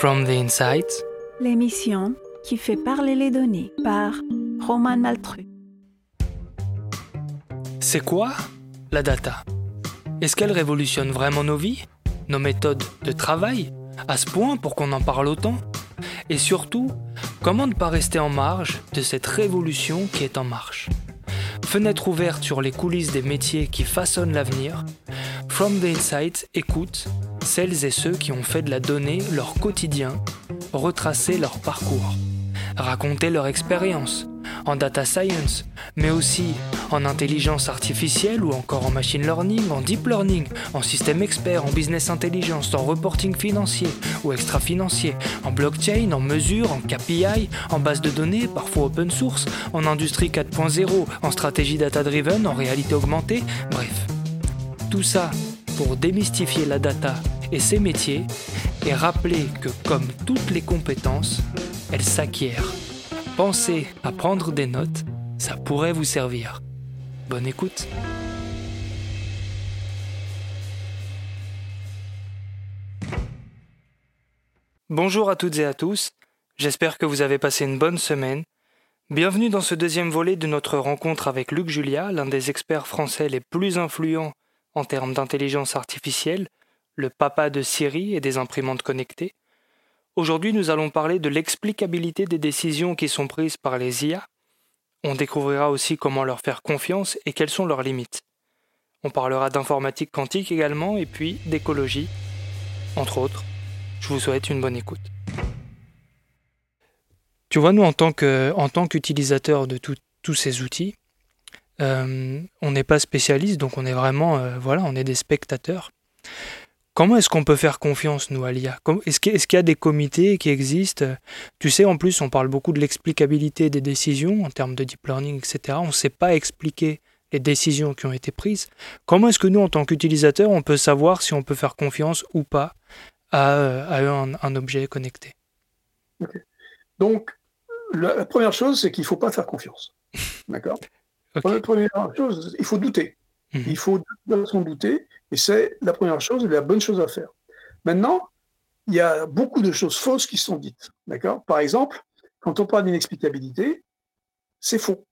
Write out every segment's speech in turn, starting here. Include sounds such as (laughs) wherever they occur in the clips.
From the Insights, l'émission qui fait parler les données par Roman Maltru. C'est quoi la data? Est-ce qu'elle révolutionne vraiment nos vies Nos méthodes de travail À ce point pour qu'on en parle autant? Et surtout, comment ne pas rester en marge de cette révolution qui est en marche? Fenêtre ouverte sur les coulisses des métiers qui façonnent l'avenir, From the Insight écoute celles et ceux qui ont fait de la donnée leur quotidien, retracer leur parcours, raconter leur expérience en data science, mais aussi en intelligence artificielle ou encore en machine learning, en deep learning, en système expert, en business intelligence, en reporting financier ou extra-financier, en blockchain, en mesure, en KPI, en base de données, parfois open source, en industrie 4.0, en stratégie data-driven, en réalité augmentée, bref. Tout ça pour démystifier la data et ses métiers et rappeler que comme toutes les compétences, elles s'acquièrent. Pensez à prendre des notes, ça pourrait vous servir. Bonne écoute. Bonjour à toutes et à tous, j'espère que vous avez passé une bonne semaine. Bienvenue dans ce deuxième volet de notre rencontre avec Luc Julia, l'un des experts français les plus influents en termes d'intelligence artificielle, le papa de Siri et des imprimantes connectées. Aujourd'hui, nous allons parler de l'explicabilité des décisions qui sont prises par les IA. On découvrira aussi comment leur faire confiance et quelles sont leurs limites. On parlera d'informatique quantique également et puis d'écologie, entre autres. Je vous souhaite une bonne écoute. Tu vois, nous, en tant qu'utilisateurs de tous ces outils, euh, on n'est pas spécialiste, donc on est vraiment, euh, voilà, on est des spectateurs. Comment est-ce qu'on peut faire confiance, nous, à l'IA Est-ce qu'il y a des comités qui existent? Tu sais, en plus, on parle beaucoup de l'explicabilité des décisions en termes de deep learning, etc. On ne sait pas expliquer les décisions qui ont été prises. Comment est-ce que nous, en tant qu'utilisateurs, on peut savoir si on peut faire confiance ou pas à, un, objet connecté? Donc, la, première chose, c'est qu'il ne faut pas faire confiance. D'accord? (laughs) La première chose, il faut douter. Mhm. Il faut façon douter, et c'est la première chose et la bonne chose à faire. Maintenant, il y a beaucoup de choses fausses qui sont dites. D'accord? Par exemple, quand on parle d'inexplicabilité, c'est faux.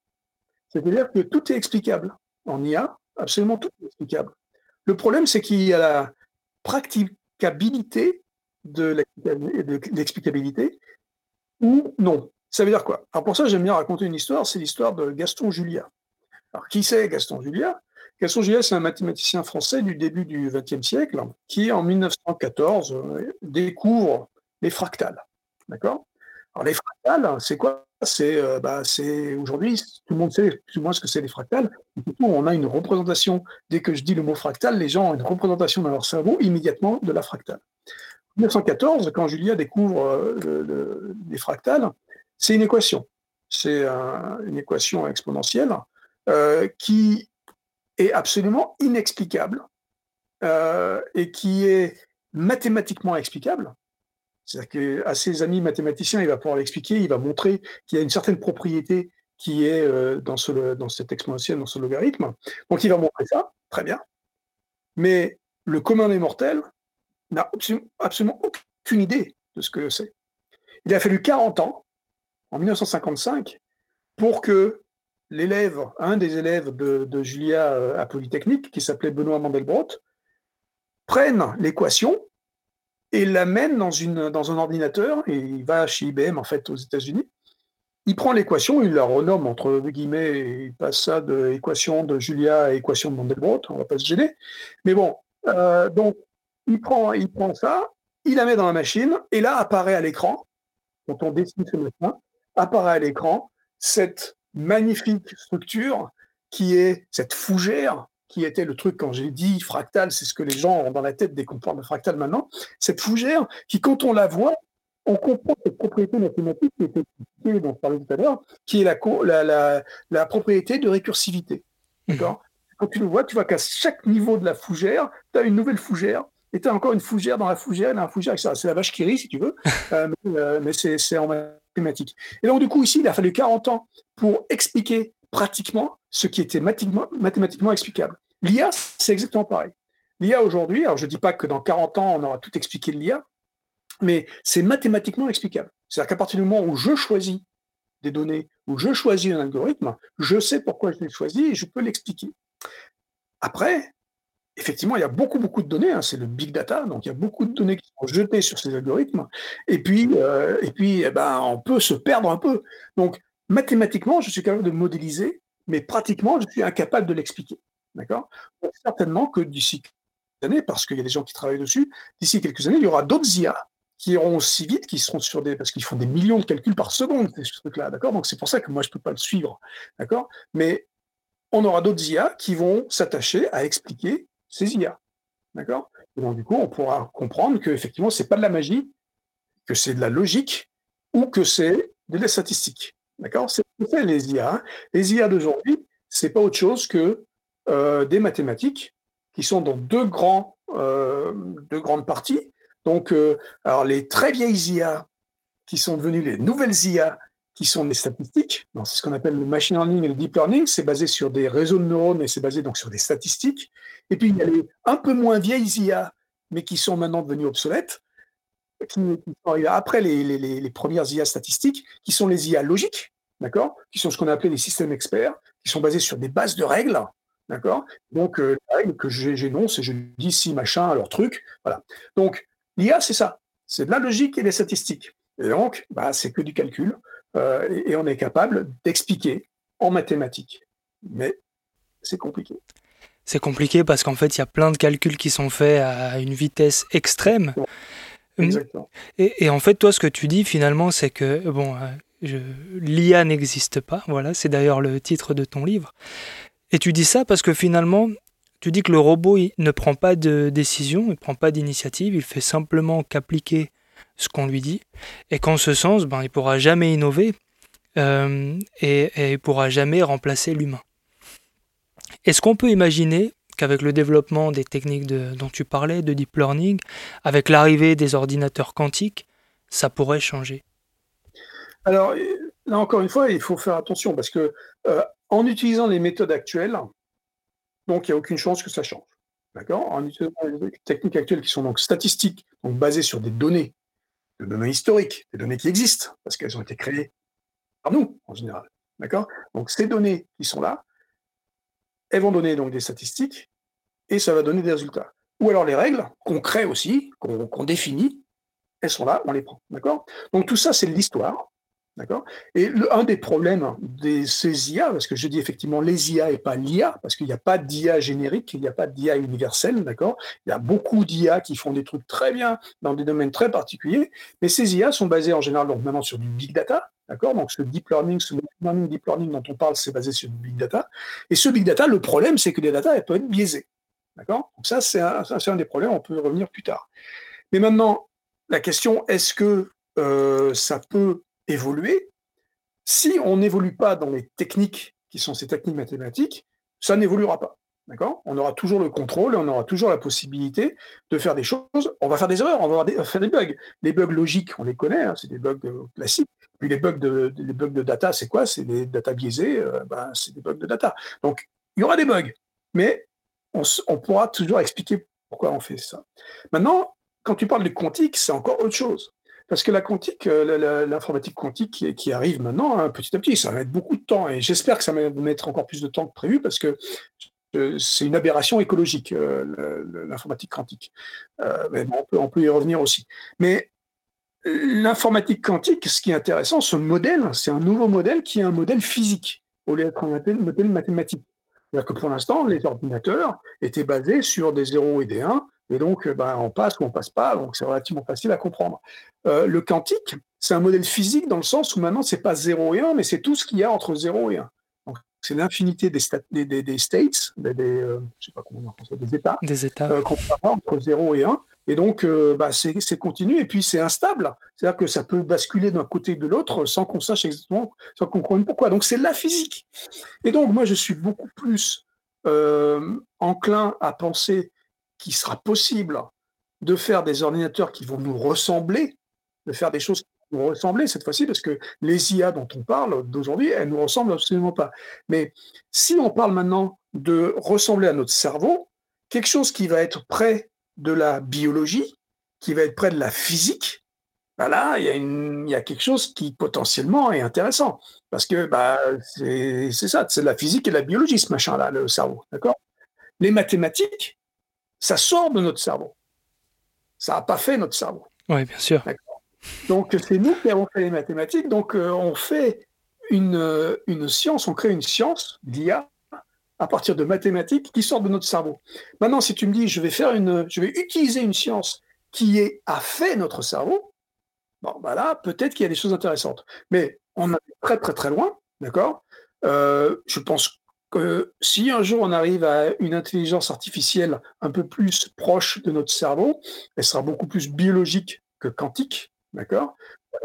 C'est-à-dire que tout est explicable. En IA, absolument tout est explicable. Le problème, c'est qu'il y a la practicabilité de l'explicabilité ou non. Ça veut dire quoi? Alors pour ça, j'aime bien raconter une histoire, c'est l'histoire de Gaston Julia. Alors qui c'est Gaston Julia? Gaston c'est un mathématicien français du début du XXe siècle qui, en 1914, euh, découvre les fractales. D'accord? Alors, les fractales, c'est quoi? C'est, euh, bah, aujourd'hui, tout le monde sait plus ou moins ce que c'est les fractales. on a une représentation. Dès que je dis le mot fractal, les gens ont une représentation dans leur cerveau immédiatement de la fractale. En 1914, quand Julia découvre euh, les fractales, c'est une équation. C'est une équation exponentielle qui est absolument inexplicable euh, et qui est mathématiquement explicable. C'est-à-dire qu'à ses amis mathématiciens, il va pouvoir l'expliquer, il va montrer qu'il y a une certaine propriété qui est euh, dans, ce, dans cette exponentielle, dans ce logarithme. Donc il va montrer ça, très bien. Mais le commun des mortels n'a absolument aucune idée de ce que c'est. Il a fallu 40 ans, en 1955, pour que l'élève, un des élèves de, Julia euh, à Polytechnique, qui s'appelait Benoît Mandelbrot, prenne l'équation et l'amène dans, dans un ordinateur, et il va chez IBM en fait aux États-Unis. Il prend l'équation, il la renomme entre guillemets, et il passe ça de équation de Julia à équation de Mandelbrot, on ne va pas se gêner. Mais bon, euh, donc il prend, il prend ça, il la met dans la machine, et là apparaît à l'écran, quand on dessine ce machin, apparaît à l'écran cette magnifique structure qui est cette fougère qui était le truc, quand j'ai dit fractal, c'est ce que les gens ont dans la tête dès qu'on parle de fractal maintenant, cette fougère qui, quand on la voit, on comprend cette propriété mathématique qui était dont on parlait tout à l'heure, qui est la, la, la, propriété de récursivité. Mmh. D'accord? Quand tu le vois, tu vois qu'à chaque niveau de la fougère, tu as une nouvelle fougère, et tu as encore une fougère dans la fougère, et dans la fougère, c'est la vache qui rit, si tu veux, (laughs) euh, mais, euh, mais c'est en et donc, du coup, ici, il a fallu 40 ans pour expliquer pratiquement ce qui était mathématiquement, explicable. L'IA, c'est exactement pareil. L'IA aujourd'hui, alors je ne dis pas que dans 40 ans, on aura tout expliqué de l'IA, Mais c'est mathématiquement explicable. C'est-à-dire qu'à partir du moment où je choisis des données, où je choisis un algorithme, je sais pourquoi je l'ai choisi et je peux l'expliquer. Après, effectivement, il y a beaucoup, beaucoup de données, hein, c'est le big data, donc il y a beaucoup de données qui sont jetées sur ces algorithmes, et puis, euh, et puis eh ben, on peut se perdre un peu. Donc, mathématiquement, je suis capable de modéliser, mais pratiquement, je suis incapable de l'expliquer. D'accord? Certainement que d'ici quelques années, parce qu'il y a des gens qui travaillent dessus, d'ici quelques années, il y aura d'autres IA qui iront aussi vite, qui seront sur des. parce qu'ils font des millions de calculs par seconde, ce truc-là, d'accord? Donc c'est pour ça que moi, je ne peux pas le suivre, d'accord? Mais on aura d'autres IA qui vont s'attacher à expliquer ces IA. D'accord? Donc, du coup, on pourra comprendre qu'effectivement, ce n'est pas de la magie, que c'est de la logique ou que c'est de la statistique. D'accord? C'est ce les IA. Hein. Les IA d'aujourd'hui, ce n'est pas autre chose que euh, des mathématiques qui sont dans deux, grands, euh, deux grandes parties. Donc, euh, alors les très vieilles IA qui sont devenues les nouvelles IA qui sont des statistiques. C'est ce qu'on appelle le machine learning et le deep learning. C'est basé sur des réseaux de neurones et c'est basé donc sur des statistiques. Et puis il y a les un peu moins vieilles IA, mais qui sont maintenant devenues obsolètes, après les, les, les, premières IA statistiques, qui sont les IA logiques, d'accord, qui sont ce qu'on a appelé les systèmes experts, qui sont basés sur des bases de règles, d'accord. Donc euh, les règles que j'énonce et je dis si machin, leur truc, voilà. Donc l'IA c'est ça, c'est de la logique et des statistiques. Et donc, bah, c'est que du calcul. Euh, et, on est capable d'expliquer en mathématiques. Mais c'est compliqué. C'est compliqué parce qu'en fait, il y a plein de calculs qui sont faits à une vitesse extrême. Exactement. Et, en fait, toi, ce que tu dis finalement, c'est que bon, euh, l'IA n'existe pas. Voilà, c'est d'ailleurs le titre de ton livre. Et tu dis ça parce que finalement, tu dis que le robot il ne prend pas de décision, il ne prend pas d'initiative, il fait simplement qu'appliquer ce qu'on lui dit, et qu'en ce sens, ben, il ne pourra jamais innover euh, et, il ne pourra jamais remplacer l'humain. Est-ce qu'on peut imaginer qu'avec le développement des techniques dont tu parlais, de deep learning, avec l'arrivée des ordinateurs quantiques, ça pourrait changer? Alors, là encore une fois, il faut faire attention parce que euh, en utilisant les méthodes actuelles, donc il n'y a aucune chance que ça change. D'accord? En utilisant les techniques actuelles qui sont donc statistiques, donc basées sur des données de données historiques, des données qui existent, parce qu'elles ont été créées par nous, en général. Donc, ces données qui sont là, elles vont donner donc des statistiques et ça va donner des résultats. Ou alors les règles qu'on crée aussi, qu'on définit, elles sont là, on les prend. D'accord? Donc, tout ça, c'est l'histoire. D'accord? Et un des problèmes de ces IA, parce que je dis effectivement les IA et pas l'IA, parce qu'il n'y a pas d'IA générique, il n'y a pas d'IA universelle, d'accord? Il y a beaucoup d'IA qui font des trucs très bien dans des domaines très particuliers, mais ces IA sont basées en général donc maintenant sur du big data, d'accord? Donc ce deep learning, ce deep learning dont on parle, c'est basé sur du big data. Et ce big data, le problème, c'est que les data, elles peuvent être biaisées, d'accord? Donc ça, c'est un, des problèmes, on peut revenir plus tard. Mais maintenant, la question, est-ce que euh, ça peut évoluer. Si on n'évolue pas dans les techniques qui sont ces techniques mathématiques, ça n'évoluera pas. D'accord? On aura toujours le contrôle et on aura toujours la possibilité de faire des choses. On va faire des erreurs, on va faire des bugs. Les bugs logiques, on les connaît, hein, c'est des bugs euh, classiques. Puis les bugs de, les bugs de data, c'est quoi? C'est des data biaisés, euh, ben, c'est des bugs de data. Donc, il y aura des bugs, mais on, on, pourra toujours expliquer pourquoi on fait ça. Maintenant, quand tu parles de quantique, c'est encore autre chose. Parce que la quantique, euh, l'informatique quantique qui, arrive maintenant, hein, petit à petit, ça va mettre beaucoup de temps. Et j'espère que ça va mettre encore plus de temps que prévu parce que euh, c'est une aberration écologique, euh, l'informatique quantique. on, peut, on peut y revenir aussi. Mais l'informatique quantique, ce qui est intéressant, ce modèle, c'est un nouveau modèle qui est un modèle physique au lieu d'être un modèle mathématique. C'est-à-dire que pour l'instant, les ordinateurs étaient basés sur des 0 et des 1, et donc, euh, ben, on passe ou on passe pas, donc c'est relativement facile à comprendre. Euh, le quantique, c'est un modèle physique dans le sens où maintenant, c'est pas 0 et 1, mais c'est tout ce qu'il y a entre 0 et 1. Donc, c'est l'infinité des, des, des, states, des, euh, je sais pas comment on ça, des états, des états. qu'on peut avoir entre 0 et 1. Et donc, bah, c'est continu et puis c'est instable. C'est-à-dire que ça peut basculer d'un côté ou de l'autre sans qu'on sache exactement, sans qu'on comprenne pourquoi. Donc, c'est la physique. Et donc, moi, je suis beaucoup plus enclin à penser qu'il sera possible de faire des ordinateurs qui vont nous ressembler, de faire des choses qui vont nous ressembler cette fois-ci, parce que les IA dont on parle d'aujourd'hui, elles ne nous ressemblent absolument pas. Mais si on parle maintenant de ressembler à notre cerveau, quelque chose qui va être près de la biologie, qui va être près de la physique, bah là, il y a quelque chose qui potentiellement est intéressant. Parce que, bah, c'est ça, c'est la physique et la biologie ce machin-là, le cerveau, d'accord? Les mathématiques, ça sort de notre cerveau. Ça a pas fait notre cerveau, Ouais, bien sûr. Donc c'est nous qui avons fait les mathématiques, donc heu, on fait une, heu, une science, on crée une science, l'IA, à partir de mathématiques qui sortent de notre cerveau. Maintenant, si tu me dis: «Je vais faire une, je vais utiliser une science qui est a fait notre cerveau», bon, bah là, peut-être qu'il y a des choses intéressantes. Mais on est très, très, très loin, d'accord? Heu, je pense que si un jour on arrive à une intelligence artificielle un peu plus proche de notre cerveau, elle sera beaucoup plus biologique que quantique, d'accord?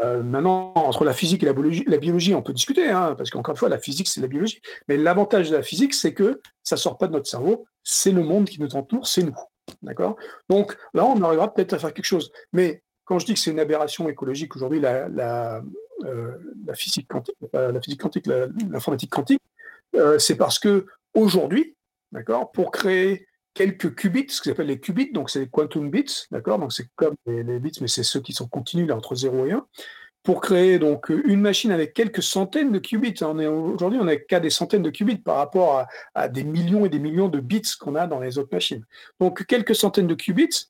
Heu, maintenant, entre la physique et la biologie la biologie, on peut discuter, hein, parce qu'encore une fois, la physique, c'est la biologie. Mais l'avantage de la physique, c'est que ça sort pas de notre cerveau, c'est le monde qui nous entoure, c'est nous, d'accord? Donc là, on arrivera peut-être à faire quelque chose. Mais quand je dis que c'est une aberration écologique aujourd'hui, la la physique quantique, la physique quantique, l'informatique quantique, heu, c'est parce qu'aujourd'hui, d'accord, pour créer quelques qubits, ce qu'ils appellent les qubits, donc c'est quantum bits, d'accord? Donc c'est comme les bits, mais c'est ceux qui sont continus là entre 0 et 1. Pour créer donc, une machine avec quelques centaines de qubits, hein, aujourd'hui, on est qu'à des centaines de qubits par rapport à des millions et des millions de bits qu'on a dans les autres machines. Donc quelques centaines de qubits,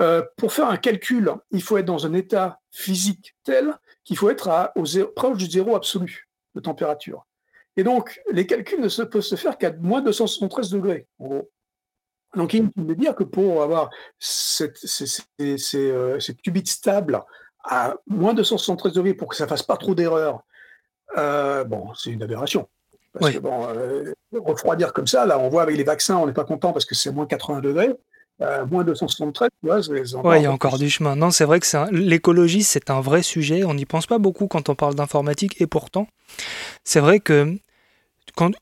heu, pour faire un calcul, il faut être dans un état physique tel qu'il faut être à au zé proche du 0 absolu de température. Et donc les calculs ne se peuvent se faire qu'à -273°, en gros. Donc inutile de dire que pour avoir cette ces ces ces, heu, ces qubits stables à -273° pour que ça fasse pas trop d'erreurs, heu, bon, c'est une aberration. Parce que bon, heu, refroidir comme ça, là, on voit avec les vaccins, on n'est pas content parce que c'est -80°, heu, -273, tu vois, Ouais, il y a encore du chemin. Non, c'est vrai que un l'écologie, c'est un vrai sujet. On n'y pense pas beaucoup quand on parle d'informatique et pourtant, c'est vrai que quand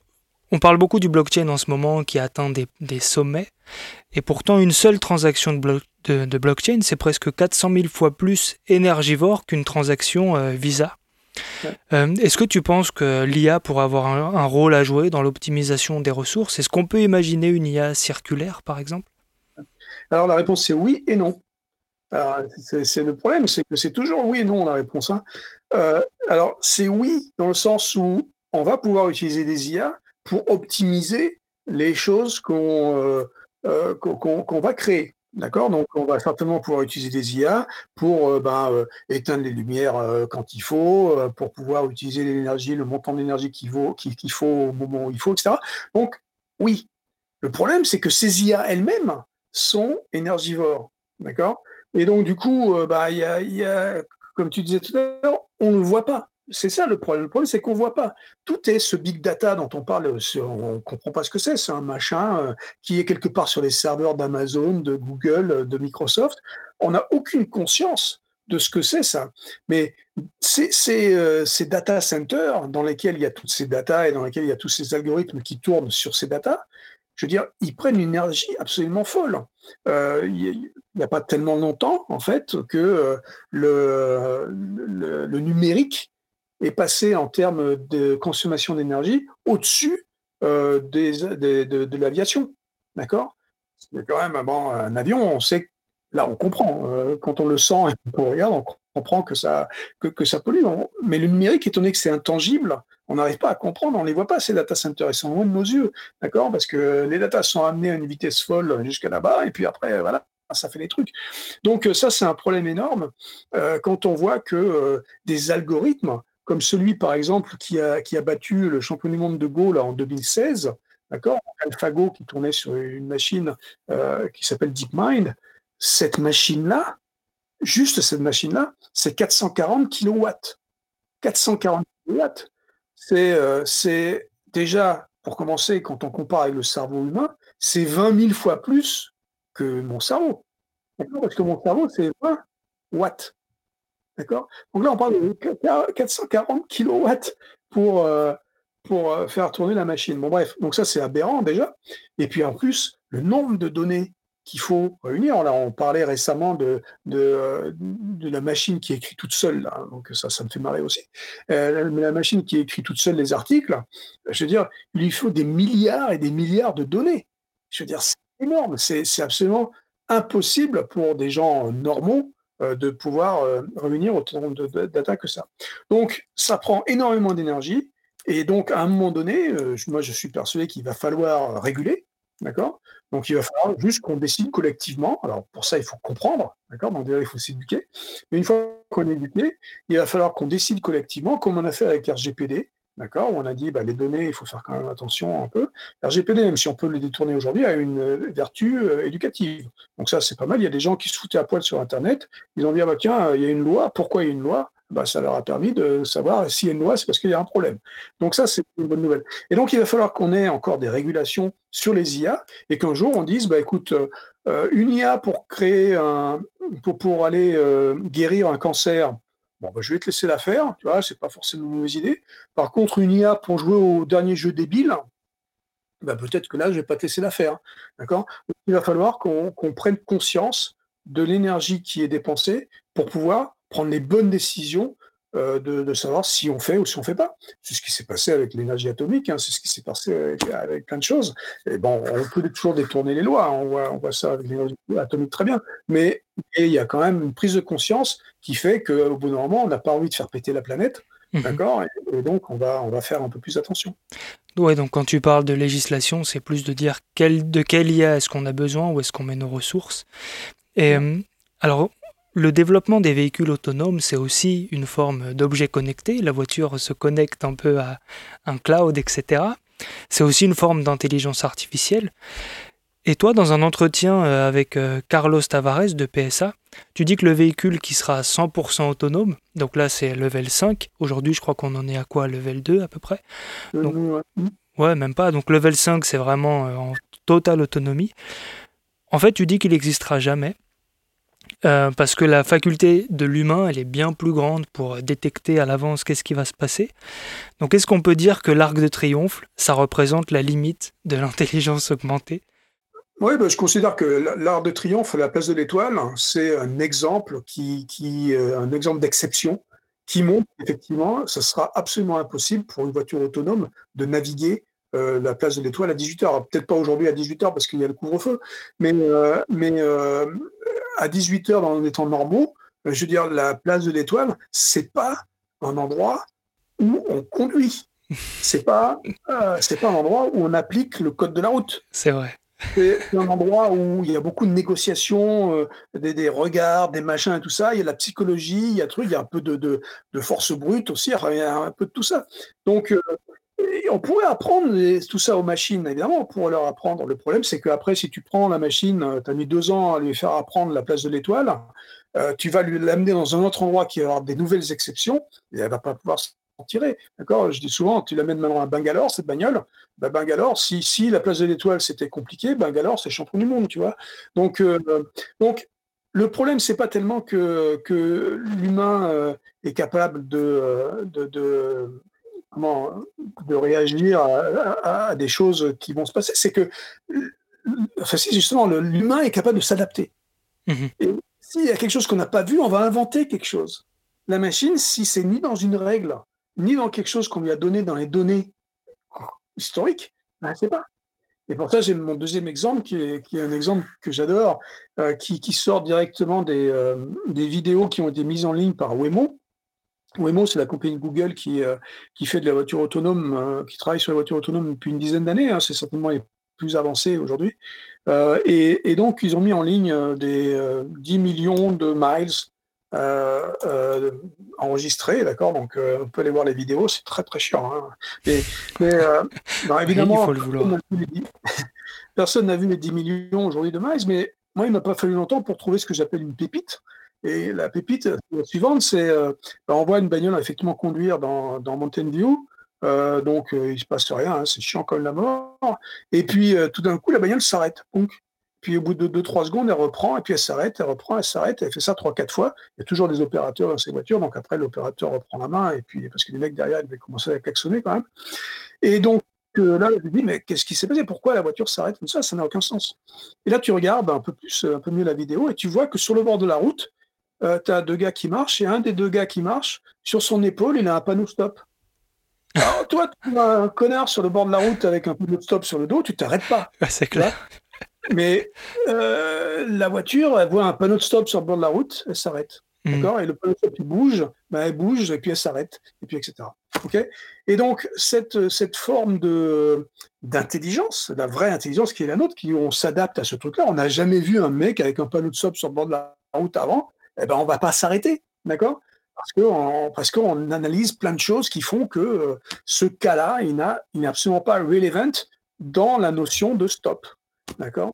on parle beaucoup du blockchain en ce moment qui atteint des des sommets et pourtant une seule transaction de bloc de de blockchain, c'est presque 400 000 fois plus énergivore qu'une transaction, heu, Visa. Ouais. Hem, est-ce que tu penses que l'IA pourrait avoir un un rôle à jouer dans l'optimisation des ressources? Est-ce qu'on peut imaginer une IA circulaire, par exemple? Alors la réponse, c'est oui et non. C'est le problème, c'est que c'est toujours oui et non la réponse, hein. Heu, alors c'est oui, dans le sens où on va pouvoir utiliser des IA pour optimiser les choses qu'on, qu'on qu'on va créer, d'accord? Donc on va certainement pouvoir utiliser des IA pour, ben, éteindre les lumières, quand il faut, pour pouvoir utiliser l'énergie, le montant d'énergie qu'il faut au moment où il faut et cetera. Donc oui. Le problème, c'est que ces IA elles-mêmes sont énergivores, d'accord? Et donc du coup, bah, y a y a comme tu disais tout à l'heure, on ne voit pas. C'est ça le problème. Le problème, c'est qu'on voit pas. Tout est ce big data dont on parle, ce on comprend pas ce que c'est. C'est un machin, heu, qui est quelque part sur les serveurs d'Amazon, de Google, heu, de Microsoft. On n'a aucune conscience de ce que c'est ça. Mais ces ces, heu, ces data centers dans lesquels il y a toutes ces datas et dans lesquels il y a tous ces algorithmes qui tournent sur ces datas, je veux dire, ils prennent une énergie absolument folle. Heu, il y a pas tellement longtemps, en fait, que, heu, le numérique est passé en termes de consommation d'énergie au-dessus, des de l'aviation, d'accord? C'est quand même, un avion, on sait là, on comprend, quand on le sent et qu'on regarde, on comprend que ça que pollue. Mais le numérique, étant donné que c'est intangible, on n'arrive pas à comprendre, on les voit pas ces data centers, ils sont loin de nos yeux, d'accord? Parce que les datas sont amenées à une vitesse folle jusqu'à là-bas et puis après, voilà, ça fait des trucs. Donc heu, ça, c'est un problème énorme, heu, quand on voit que, heu, des algorithmes comme celui, par exemple, qui a qui a battu le champion du monde de Go, là, en 2016, d'accord? AlphaGo qui tournait sur une machine, qui s'appelle DeepMind. Cette machine-là, juste cette machine-là, c'est 440 kilowatts. 440 kilowatts. C'est, heu, c'est déjà, pour commencer, quand on compare avec le cerveau humain, c'est 20 000 fois plus que mon cerveau? Parce que mon cerveau, c'est 20 watts, d'accord? Donc là, on parle de qua 440 kilowatts pour, heu, pour, heu, faire tourner la machine. Bon bref, donc ça, c'est aberrant déjà et puis en plus, le nombre de données qu'il faut réunir. Là, on parlait récemment de de, la machine qui écrit toute seule donc ça, ça me fait marrer aussi. Mais la machine qui écrit toute seule les articles, je veux dire, il lui faut des milliards et des milliards de données. Je veux dire, c'est énorme, c'est absolument impossible pour des gens normaux, de pouvoir revenir autant de, de data que ça. Donc, ça prend énormément d'énergie. Et donc, à un moment donné, moi, je suis persuadé qu'il va falloir réguler. D'accord? Donc, il va falloir juste qu'on décide collectivement. Alors, pour ça, il faut comprendre. D'accord? Donc, il faut s'éduquer. Mais une fois qu'on est éduqué, il va falloir qu'on décide collectivement, comme on a fait avec RGPD. D'accord? On a dit, bah, les données, il faut faire quand même attention un peu. RGPD, même si on peut les détourner aujourd'hui, a une euh, vertu euh, éducative. Donc, ça, c'est pas mal. Il y a des gens qui se foutaient à poil sur Internet. Ils ont dit, ah, bah, tiens, il y a une loi. Pourquoi il y a une loi? Bah, ça leur a permis de savoir a une loi, c'est parce qu'il y a un problème. Donc ça, c'est une bonne nouvelle. Et donc, il va falloir qu'on ait encore des régulations sur les IA et qu'un jour, on dise, bah, écoute, euh, une IA pour créer un, pour, pour aller euh, guérir un cancer, bon, bah, je vais te laisser la faire, tu vois, c'est pas forcément une mauvaise idée. Par contre, une IA pour jouer au dernier jeu débile, peut-être que là, je vais pas te laisser la faire. D'accord? Il va falloir qu'on prenne conscience de l'énergie qui est dépensée pour pouvoir prendre les bonnes décisions euh, de, savoir si on fait ou si on fait pas. C'est ce qui s'est passé avec l'énergie atomique, hein, c'est ce qui s'est passé avec, plein de choses. Et bon, on peut toujours détourner les lois, hein, on, voit, on voit ça avec l'énergie atomique très bien, mais il y a quand même une prise de conscience qui fait qu'au bout d'un moment, on n'a pas envie de faire péter la planète. Mhm. D'accord? Et, donc, on va, on va faire un peu plus attention. Ouais, donc quand tu parles de législation, c'est plus de dire quel, de quelle IA est-ce qu'on a besoin, où est-ce qu'on met nos ressources? Et euh, alors, le développement des véhicules autonomes, c'est aussi une forme d'objet connecté. La voiture se connecte un peu à un cloud, etc. C'est aussi une forme d'intelligence artificielle. Et toi, dans un entretien euh, avec euh, Carlos Tavares de PSA, tu dis que le véhicule qui sera 100% autonome, donc là c'est level 5, aujourd'hui je crois qu'on en est à quoi? Level 2 à peu près? Ouais. même pas. Donc level 5 c'est vraiment euh, en totale autonomie. En fait, tu dis qu'il n'existera jamais. Euh, parce que la faculté de l'humain, elle est bien plus grande pour détecter à l'avance qu'est-ce qui va se passer. Donc est-ce qu'on peut dire que l'arc de triomphe, ça représente la limite de l'intelligence augmentée? Oui, ben, je considère que l'arc de triomphe, la place de l'étoile, c'est un exemple qui, euh, un exemple d'exception qui montre qu'effectivement, ce sera absolument impossible pour une voiture autonome de naviguer euh, la place de l'étoile à 18h. Peut-être pas aujourd'hui à 18h parce qu'il y a le couvre-feu, mais, mais à 18 h dans les temps normaux, je veux dire, la place de l'Étoile, c'est pas un endroit où on conduit. C'est pas, euh, c'est pas un endroit où on applique le code de la route. C'est vrai. C'est un endroit où il y a beaucoup de négociations, euh, des, regards, des machins et tout ça. Il y a la psychologie, il y a truc, il y a un peu de, de, force brute aussi, il y a un peu de tout ça. Donc, euh, on pourrait apprendre tout ça aux machines, évidemment, on pourrait leur apprendre. Le problème, c'est qu'après, si tu prends la machine, euh, tu as mis deux ans à lui faire apprendre la place de l'étoile, euh, tu vas lui l'amener dans un autre endroit qui va avoir des nouvelles exceptions, et elle va pas pouvoir s'en tirer. D'accord? Je dis souvent, tu l'amènes maintenant à Bangalore, cette bagnole, bah, Bangalore, si, la place de l'étoile c'était compliqué, Bangalore, c'est champion du monde, tu vois. Donc, euh, donc le problème, c'est pas tellement que, l'humain est capable de, de réagir à, des choses qui vont se passer. C'est que, enfin, si justement, l'humain est capable de s'adapter. Mhm. Et s'il y a quelque chose qu'on n'a pas vu, on va inventer quelque chose. La machine, si c'est ni dans une règle, ni dans quelque chose qu'on lui a donné dans les données historiques, ben, elle ne sait pas. Et pour ça, j'ai mon deuxième exemple, qui est, qui est un exemple que j'adore, euh, qui, qui, sort directement des, euh, des, vidéos qui ont été mises en ligne par Waymo. Waymo, c'est la compagnie de Google qui, euh, qui fait de la voiture autonome, euh, qui travaille sur la voiture autonome depuis une dizaine d'années. Hein, c'est certainement les plus avancé aujourd'hui. Euh, et, donc, ils ont mis en ligne des 10 millions de miles enregistrés, d'accord? Donc, on peut aller voir les vidéos, c'est très très chiant. Hein. Mais, (laughs) évidemment, personne n'a vu les 10 (laughs) millions aujourd'hui de miles, mais moi, il m'a pas fallu longtemps pour trouver ce que j'appelle une pépite. Et la pépite suivante, c'est euh, bah, on voit une bagnole effectivement conduire dans, dans Mountain View. Euh, donc euh, il se passe rien, hein, c'est chiant comme la mort. Et puis tout d'un coup, la bagnole s'arrête. Puis au bout de 2-3 secondes, elle reprend, et puis elle s'arrête, elle reprend, elle s'arrête, elle fait ça 3-4 fois. Il y a toujours des opérateurs dans ces voitures, donc après l'opérateur reprend la main, et puis parce que les mecs derrière, ils devaient commencer à klaxonner quand même. Et donc là, je me dis, mais qu'est-ce qui s'est passé? Pourquoi la voiture s'arrête comme ça? Ça n'a aucun sens. Et là, tu regardes un peu plus, un peu mieux la vidéo, et tu vois que sur le bord de la route, euh, tu as deux gars qui marchent, et un des deux gars qui marche, sur son épaule, il a un panneau stop. Alors, (laughs) toi, tu as un connard sur le bord de la route avec un panneau stop sur le dos, tu t'arrêtes pas. c'est clair. Mais euh, la voiture, elle voit un panneau de stop sur le bord de la route, elle s'arrête. Mm. D'accord? Et le panneau de stop, il bouge, ben, elle bouge, et puis elle s'arrête, et puis etc. Ok? Et donc, cette, cette forme de, d'intelligence, la vraie intelligence qui est la nôtre, qui on s'adapte à ce truc-là. On n'a jamais vu un mec avec un panneau de stop sur le bord de la route avant, eh ben, on va pas s'arrêter. D'accord? Parce qu'on analyse plein de choses qui font que euh, ce cas-là, il n'est absolument pas relevant dans la notion de stop. D'accord?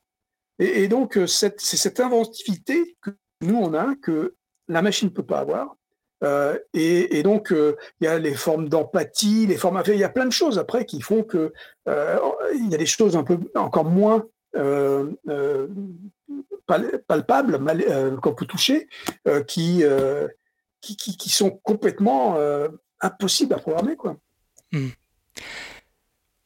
Et, donc, euh, c'est cette inventivité que nous, on a, que la machine ne peut pas avoir. Euh, et, donc, il y a les formes d'empathie, les formes. il y a plein de choses après qui font que il y a des choses un peu encore moins euh, palpables, qu'on peut toucher, qui, qui, qui, qui, sont complètement impossibles à programmer. Quoi. Hmm.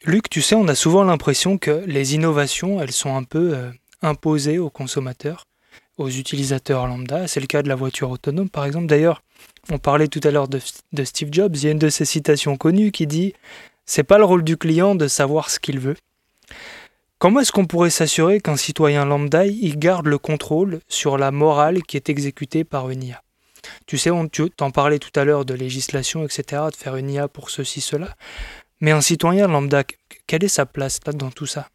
Luc, tu sais, on a souvent l'impression que les innovations, elles sont un peu euh, imposées aux consommateurs, aux utilisateurs lambda. C'est le cas de la voiture autonome, par exemple. D'ailleurs, on parlait tout à l'heure de, de, Steve Jobs. Il y a une de ses citations connues qui dit C'est pas le rôle du client de savoir ce qu'il veut. Comment est-ce qu'on pourrait s'assurer qu'un citoyen lambda garde le contrôle sur la morale qui est exécutée par une IA Tu sais, on t'en parlait tout à l'heure de législation, etc., de faire une IA pour ceci, cela. Mais un citoyen lambda, quelle est sa place là dans tout ça?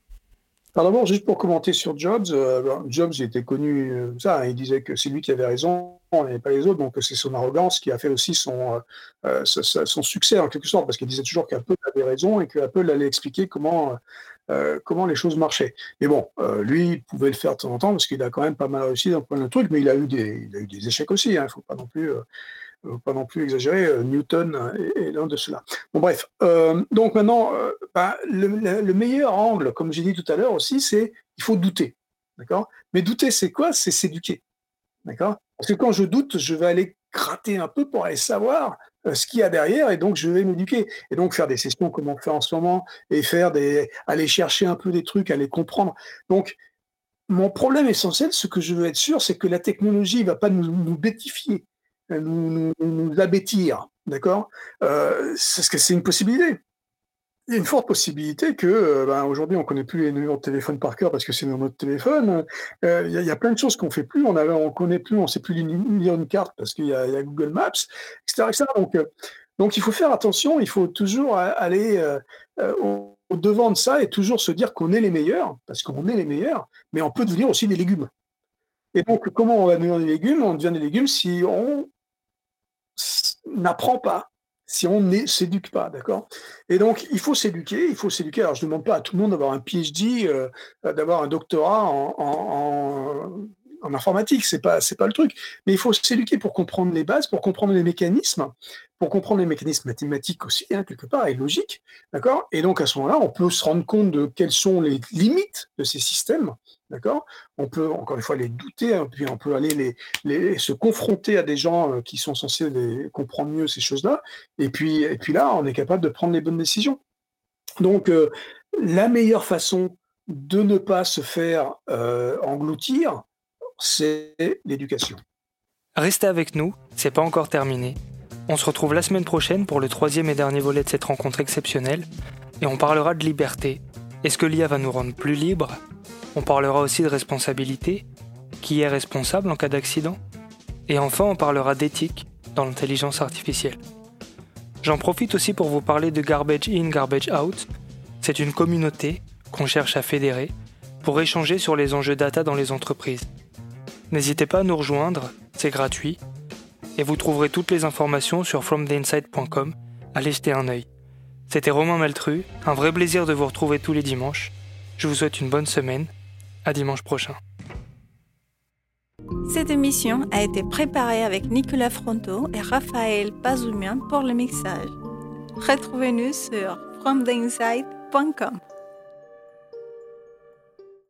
Alors d'abord, juste pour commenter sur Jobs, euh, Jobs il était connu euh, ça, hein, il disait que c'est lui qui avait raison, et pas les autres, donc c'est son arrogance qui a fait aussi son, euh, son succès en quelque sorte, parce qu'il disait toujours qu'Apple avait raison et qu'Apple allait expliquer comment, euh, comment les choses marchaient. Mais bon, euh, lui, il pouvait le faire de temps en temps, parce qu'il a quand même pas mal réussi dans plein de trucs, mais il a eu des, échecs aussi, il hein, ne faut pas non plus exagérer, euh, Newton est, l'un de ceux-là. Bon, bref. Euh, donc maintenant, euh, bah, le, le, meilleur angle, comme j'ai dit tout à l'heure aussi, c'est il faut douter. D'accord? Mais douter, c'est quoi? C'est s'éduquer. D'accord? Parce que quand je doute, je vais aller gratter un peu pour aller savoir ce qu'il y a derrière et donc je vais m'éduquer. Et donc faire des sessions comme on fait en ce moment et faire des aller chercher un peu des trucs aller comprendre. Donc mon problème essentiel ce que je veux être sûr c'est que la technologie va pas nous, nous bétifier nous, nous, nous abêtir, d'accord? Euh, que c'est une possibilité. Il y a une forte possibilité que, euh, ben, aujourd'hui, on ne connaît plus les numéros de téléphone par cœur parce que c'est dans notre téléphone. Euh, il, y a, plein de choses qu'on ne fait plus. On ne connaît plus, on ne sait plus lire une carte parce qu'il y, a Google Maps, etc. etc. Donc, euh, donc, il faut faire attention. Il faut toujours aller au, au, devant de ça et toujours se dire qu'on est les meilleurs parce qu'on est les meilleurs, mais on peut devenir aussi des légumes. Et donc, comment on va devenir des légumes? On devient des légumes si on n'apprend pas, si on ne s'éduque pas, d'accord? Et donc, il faut s'éduquer, il faut s'éduquer. Alors, je ne demande pas à tout le monde d'avoir un PhD, euh, d'avoir un doctorat en, informatique, c'est pas pas le truc. Mais il faut s'éduquer pour comprendre les bases, pour comprendre les mécanismes, pour comprendre les mécanismes mathématiques aussi, hein, quelque part, et logiques, d'accord? Et donc à ce moment-là, on peut se rendre compte de quelles sont les limites de ces systèmes, d'accord? On peut encore une fois les douter, hein, puis on peut aller les, se confronter à des gens euh, qui sont censés comprendre mieux ces choses-là, et puis et puis là, on est capable de prendre les bonnes décisions. Donc euh, la meilleure façon de ne pas se faire euh, engloutir, c'est l'éducation. Restez avec nous, c'est pas encore terminé. On se retrouve la semaine prochaine pour le troisième et dernier volet de cette rencontre exceptionnelle, et on parlera de liberté. Est-ce que l'IA va nous rendre plus libres? On parlera aussi de responsabilité. Qui est responsable en cas d'accident Et enfin, on parlera d'éthique dans l'intelligence artificielle. J'en profite aussi pour vous parler de Garbage In, Garbage Out. C'est une communauté qu'on cherche à fédérer pour échanger sur les enjeux data dans les entreprises. N'hésitez pas à nous rejoindre, c'est gratuit, et vous trouverez toutes les informations sur fromtheinside.com. Allez jeter un œil. C'était Romain Maltru, un vrai plaisir de vous retrouver tous les dimanches. Je vous souhaite une bonne semaine. À dimanche prochain. Cette émission a été préparée avec Nicolas Fronto et Raphaël Pazoumian pour le mixage. Retrouvez-nous sur fromtheinside.com.